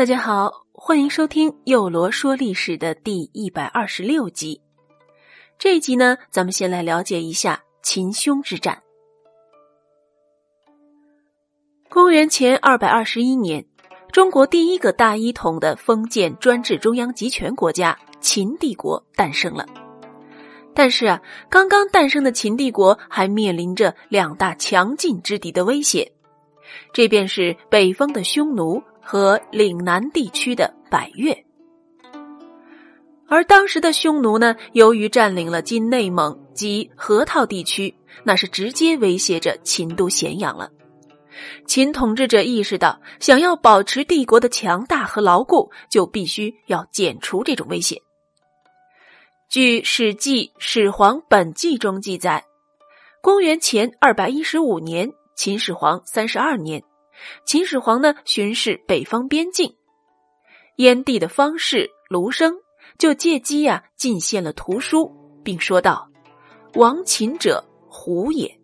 大家好，欢迎收听《幼罗说历史》的第一百二十六集。这一集呢，咱们先来了解一下秦匈之战。公元前二百二十一年，中国第一个大一统的封建专制中央集权国家秦帝国诞生了。但是啊，刚刚诞生的秦帝国还面临着两大强劲之敌的威胁，这便是北方的匈奴。和岭南地区的百越，而当时的匈奴呢，由于占领了今内蒙及河套地区，那是直接威胁着秦都咸阳了。秦统治者意识到，想要保持帝国的强大和牢固，就必须要剪除这种威胁。据《史记·始皇本纪》中记载，公元前二百一十五年，秦始皇三十二年。秦始皇呢巡视北方边境，燕地的方士卢生就借机呀进献了图书，并说道：“亡秦者胡也。”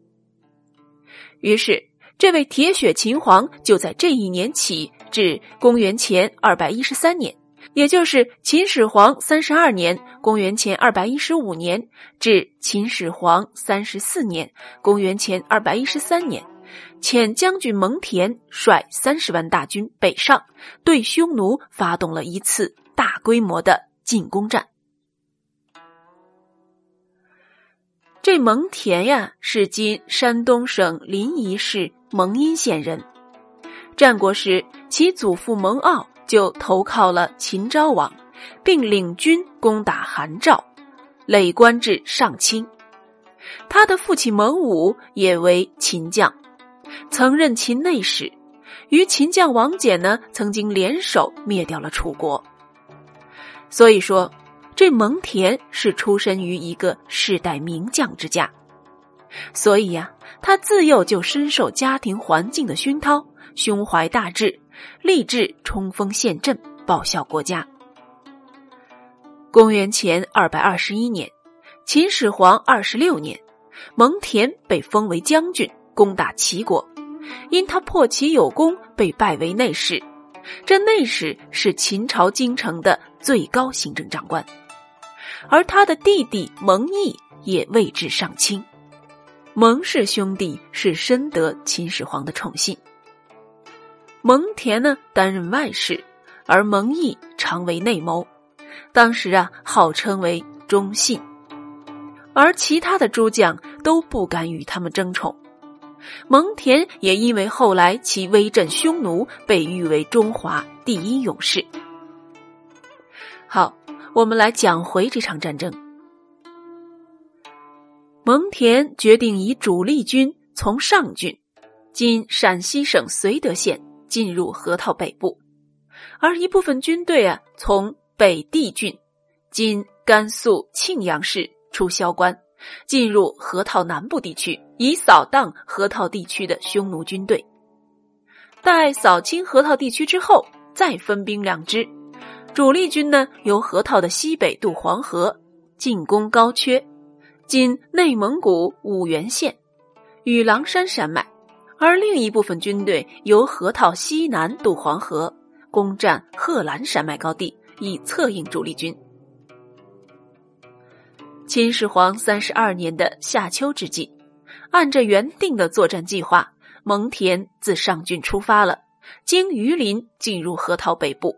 于是，这位铁血秦皇就在这一年起至公元前二百一十三年，也就是秦始皇三十二年（公元前二百一十五年）至秦始皇三十四年（公元前二百一十三年）。遣将军蒙恬率三十万大军北上，对匈奴发动了一次大规模的进攻战。这蒙恬呀，是今山东省临沂市蒙阴县人。战国时，其祖父蒙骜就投靠了秦昭王，并领军攻打韩赵，累官至上卿。他的父亲蒙武也为秦将。曾任秦内史，与秦将王翦呢曾经联手灭掉了楚国。所以说，这蒙恬是出身于一个世代名将之家，所以呀，他自幼就深受家庭环境的熏陶，胸怀大志，立志冲锋陷阵，报效国家。公元前二百二十一年，秦始皇二十六年，蒙恬被封为将军。攻打齐国，因他破齐有功，被拜为内史。这内史是秦朝京城的最高行政长官，而他的弟弟蒙毅也位至上卿。蒙氏兄弟是深得秦始皇的宠信。蒙恬呢担任外事，而蒙毅常为内谋。当时啊，号称为忠信，而其他的诸将都不敢与他们争宠。蒙恬也因为后来其威震匈奴，被誉为中华第一勇士。好，我们来讲回这场战争。蒙恬决定以主力军从上郡（今陕西省绥德县）进入河套北部，而一部分军队啊从北地郡（今甘肃庆阳市）出萧关。进入河套南部地区，以扫荡河套地区的匈奴军队。待扫清河套地区之后，再分兵两支，主力军呢由河套的西北渡黄河，进攻高阙（今内蒙古五原县）与狼山山脉；而另一部分军队由河套西南渡黄河，攻占贺兰山脉高地，以策应主力军。秦始皇三十二年的夏秋之际，按着原定的作战计划，蒙恬自上郡出发了，经榆林进入河套北部，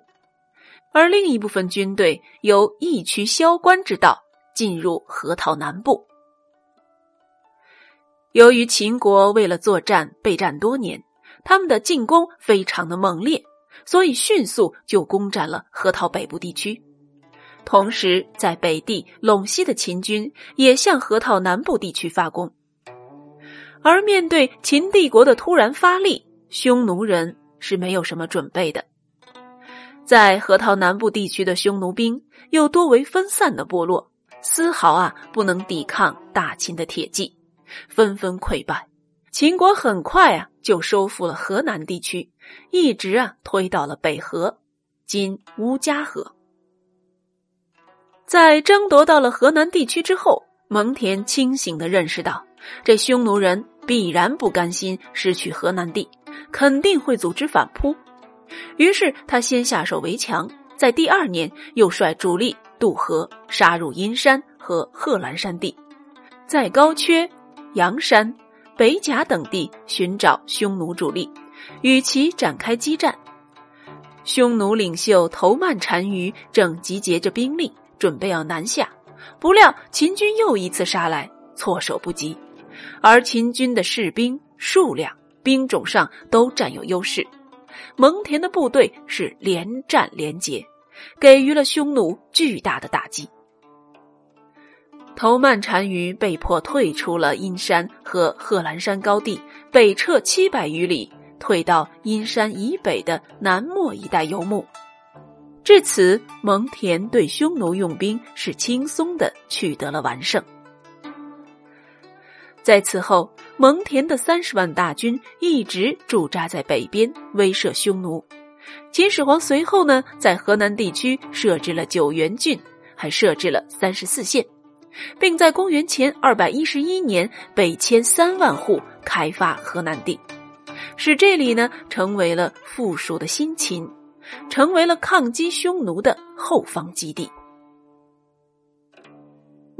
而另一部分军队由义渠萧关之道进入河套南部。由于秦国为了作战备战多年，他们的进攻非常的猛烈，所以迅速就攻占了河套北部地区。同时，在北地陇西的秦军也向河套南部地区发攻，而面对秦帝国的突然发力，匈奴人是没有什么准备的。在河套南部地区的匈奴兵又多为分散的部落，丝毫啊不能抵抗大秦的铁骑，纷纷溃败。秦国很快啊就收复了河南地区，一直啊推到了北河，今乌家河。在争夺到了河南地区之后，蒙恬清醒的认识到，这匈奴人必然不甘心失去河南地，肯定会组织反扑。于是他先下手为强，在第二年又率主力渡河，杀入阴山和贺兰山地，在高阙、阳山、北甲等地寻找匈奴主力，与其展开激战。匈奴领袖头曼单于正集结着兵力，准备要南下，不料秦军又一次杀来，措手不及。而秦军的士兵数量、兵种上都占有优势。蒙恬的部队是连战连捷，给予了匈奴巨大的打击。头曼单于被迫退出了阴山和贺兰山高地，北撤七百余里，退到阴山以北的南漠一带游牧。至此，蒙恬对匈奴用兵是轻松的取得了完胜。在此后，蒙恬的三十万大军一直驻扎在北边，威慑匈奴。秦始皇随后呢，在河南地区设置了九原郡，还设置了三十四县，并在公元前二百一十一年北迁三万户开发河南地，使这里呢成为了附属的新秦，成为了抗击匈奴的后方基地。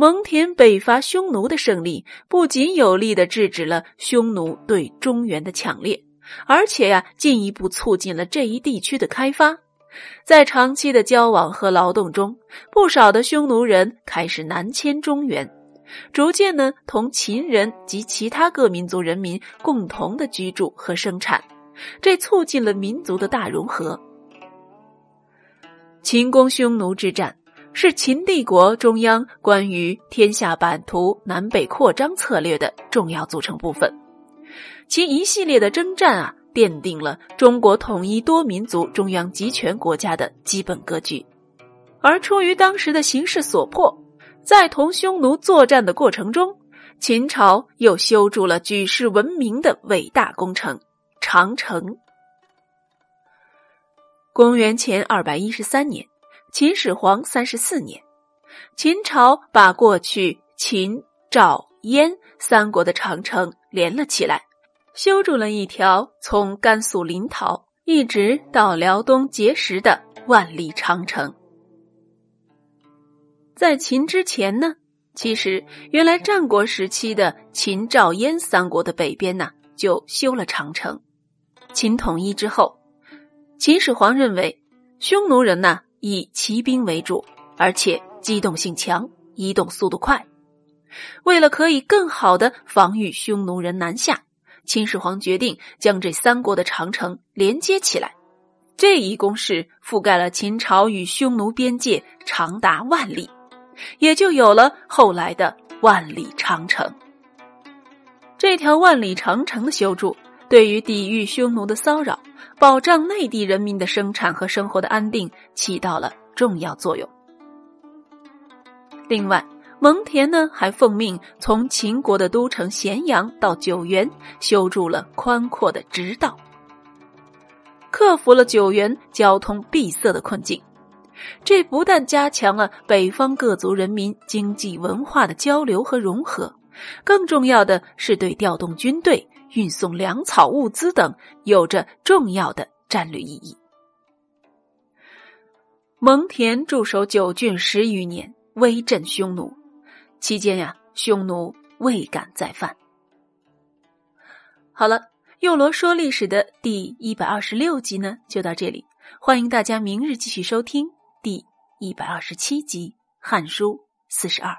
蒙恬北伐匈奴的胜利，不仅有力的制止了匈奴对中原的抢掠，而且呀，进一步促进了这一地区的开发。在长期的交往和劳动中，不少的匈奴人开始南迁中原，逐渐呢，同秦人及其他各民族人民共同的居住和生产，这促进了民族的大融合。秦攻匈奴之战。是秦帝国中央关于天下版图南北扩张策略的重要组成部分。其一系列的征战啊，奠定了中国统一多民族中央集权国家的基本格局。而出于当时的形势所迫，在同匈奴作战的过程中，秦朝又修筑了举世闻名的伟大工程——长城。公元前二百一十三年。秦始皇三十四年，秦朝把过去秦、赵、燕三国的长城连了起来，修筑了一条从甘肃临洮一直到辽东碣石的万里长城。在秦之前呢，其实原来战国时期的秦、赵、燕三国的北边呢，就修了长城。秦统一之后，秦始皇认为匈奴人呢。以骑兵为主，而且机动性强，移动速度快。为了可以更好的防御匈奴人南下，秦始皇决定将这三国的长城连接起来。这一攻势覆盖了秦朝与匈奴边界长达万里，也就有了后来的万里长城。这条万里长城的修筑，对于抵御匈奴的骚扰。保障内地人民的生产和生活的安定起到了重要作用。另外，蒙恬呢还奉命从秦国的都城咸阳到九原修筑了宽阔的直道，克服了九原交通闭塞的困境。这不但加强了北方各族人民经济文化的交流和融合，更重要的是对调动军队。运送粮草、物资等有着重要的战略意义。蒙恬驻守九郡十余年，威震匈奴。期间呀，匈奴未敢再犯。好了，幼罗说历史的第一百二十六集呢，就到这里。欢迎大家明日继续收听第一百二十七集《汉书四十二》。